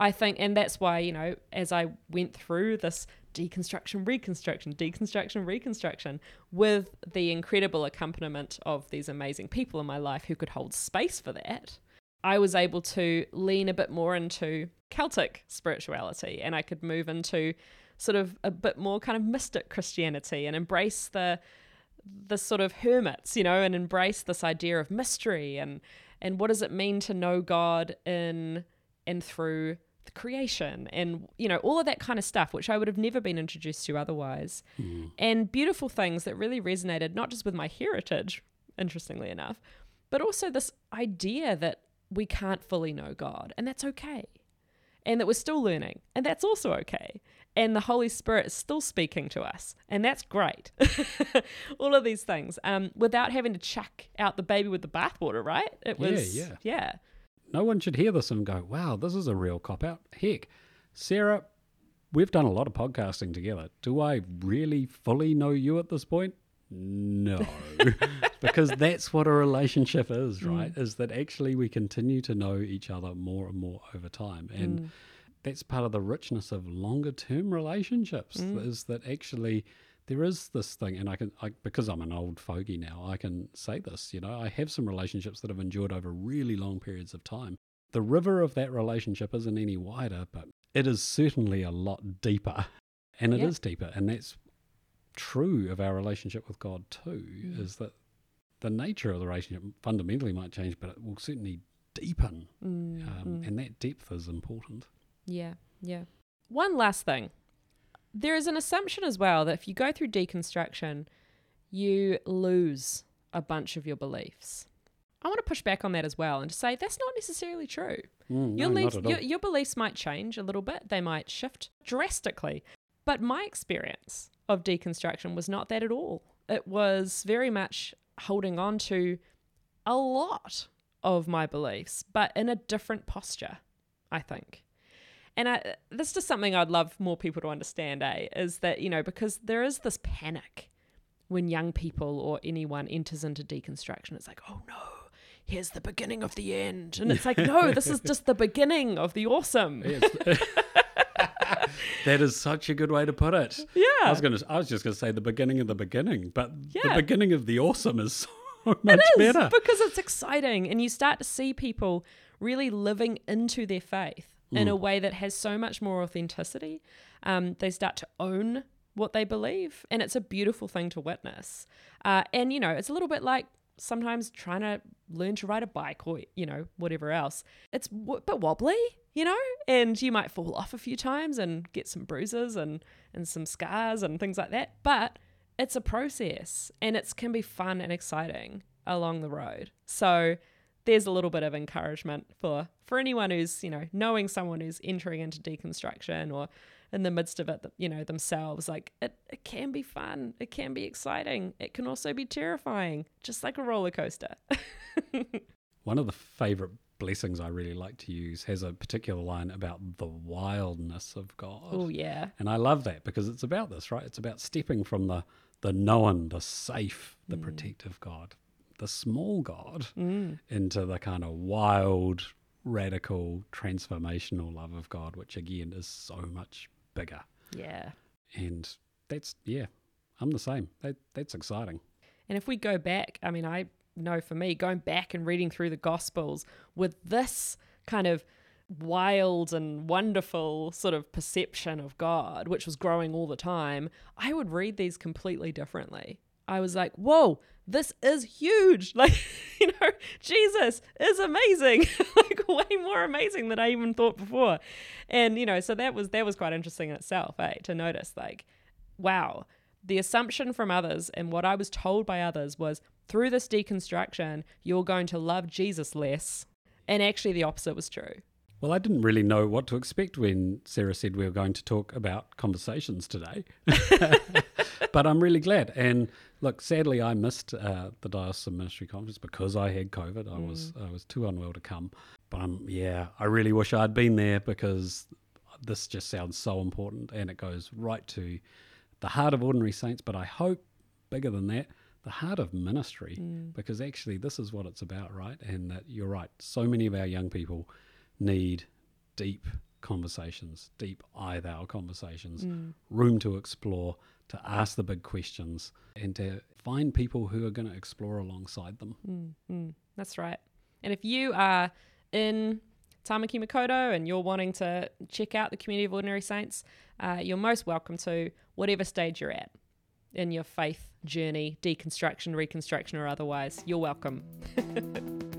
I think, and that's why, you know, as I went through this deconstruction, reconstruction, deconstruction, reconstruction, with the incredible accompaniment of these amazing people in my life who could hold space for that, I was able to lean a bit more into Celtic spirituality and I could move into sort of a bit more kind of mystic Christianity and embrace the the sort of hermits, you know, and embrace this idea of mystery and and what does it mean to know God in and through the creation and you know all of that kind of stuff which I would have never been introduced to otherwise. And beautiful things that really resonated not just with my heritage, interestingly enough, but also this idea that we can't fully know God and that's okay. And that we're still learning and that's also okay. And the Holy Spirit is still speaking to us, and that's great. All of these things, um, without having to chuck out the baby with the bathwater, right? It Yeah, was, yeah. yeah. No one should hear this and go, "Wow, this is a real cop out." Heck, Sarah, we've done a lot of podcasting together. Do I really fully know you at this point? No. because that's what a relationship is, Mm. right? Is that actually we continue to know each other more and more over time. And Mm. that's part of the richness of longer term relationships Mm. is that actually there is this thing and I can I, because I'm an old fogey now I can say this you know I have some relationships that have endured over really long periods of time the river of that relationship isn't any wider but it is certainly a lot deeper and it is deeper and that's true of our relationship with God too Mm. is that the nature of the relationship fundamentally might change but it will certainly deepen Mm, um, mm. and that depth is important Yeah, yeah. One last thing. There is an assumption as well that if you go through deconstruction, you lose a bunch of your beliefs. I want to push back on that as well and to say that's not necessarily true. Mm, Your, no, beliefs, not at all. your, your beliefs might change a little bit, they might shift drastically. But my experience of deconstruction was not that at all. It was very much holding on to a lot of my beliefs, but in a different posture, I think. And I, this is just something I'd love more people to understand, eh? Is that, you know, because there is this panic when young people or anyone enters into deconstruction. It's like, oh no, here's the beginning of the end. And it's like, no, this is just the beginning of the awesome. Yes. that is such a good way to put it. Yeah. I was to. I was just going to say the beginning of the beginning, but the beginning of the awesome is so much is, better. because it's exciting and you start to see people really living into their faith in a way that has so much more authenticity. Um, they start to own what they believe, and it's a beautiful thing to witness. Uh, and you know, it's a little bit like sometimes trying to learn to ride a bike or you know whatever else. It's w- a bit wobbly, you know, and you might fall off a few times and get some bruises and and some scars and things like that. But it's a process, and it can be fun and exciting along the road. So there's a little bit of encouragement for for anyone who's you know knowing someone who's entering into deconstruction or in the midst of it you know themselves like it, it can be fun it can be exciting it can also be terrifying just like a roller coaster One of the favorite blessings I really like to use has a particular line about the wildness of God. oh yeah And I love that because it's about this, right? It's about stepping from the the known, the safe, the Mm. protective God, the small God, mm. into the kind of wild, radical, transformational love of God, which again is so much bigger. yeah And that's yeah, I'm the same. That that's exciting. And if we go back, I mean, I know for me, going back and reading through the Gospels with this kind of wild and wonderful sort of perception of God, which was growing all the time, I would read these completely differently. I was like, whoa, this is huge. Like, you know, Jesus is amazing. like way more amazing than I even thought before. And, you know, so that was that was quite interesting in itself, eh? To notice like, wow, the assumption from others and what I was told by others was through this deconstruction, you're going to love Jesus less. And actually, the opposite was true. Well, I didn't really know what to expect when Sarah said we were going to talk about conversations today. but I'm really glad. And look, sadly, I missed uh, the Diocesan Ministry Conference because I had COVID. I was mm. I was too unwell to come. But I'm yeah, I really wish I'd been there because this just sounds so important and it goes right to the heart of ordinary saints. But I hope bigger than that, the heart of ministry, mm. because actually this is what it's about, right? And that you're right. So many of our young people need deep conversations, deep I thou conversations, mm. room to explore, to ask the big questions, and to find people who are going to explore alongside them. Mm, mm, that's right. And if you are in Tamaki Makaurau and you're wanting to check out the Community of Ordinary Saints, uh, you're most welcome to whatever stage you're at in your faith journey, deconstruction, reconstruction, or otherwise. You're welcome.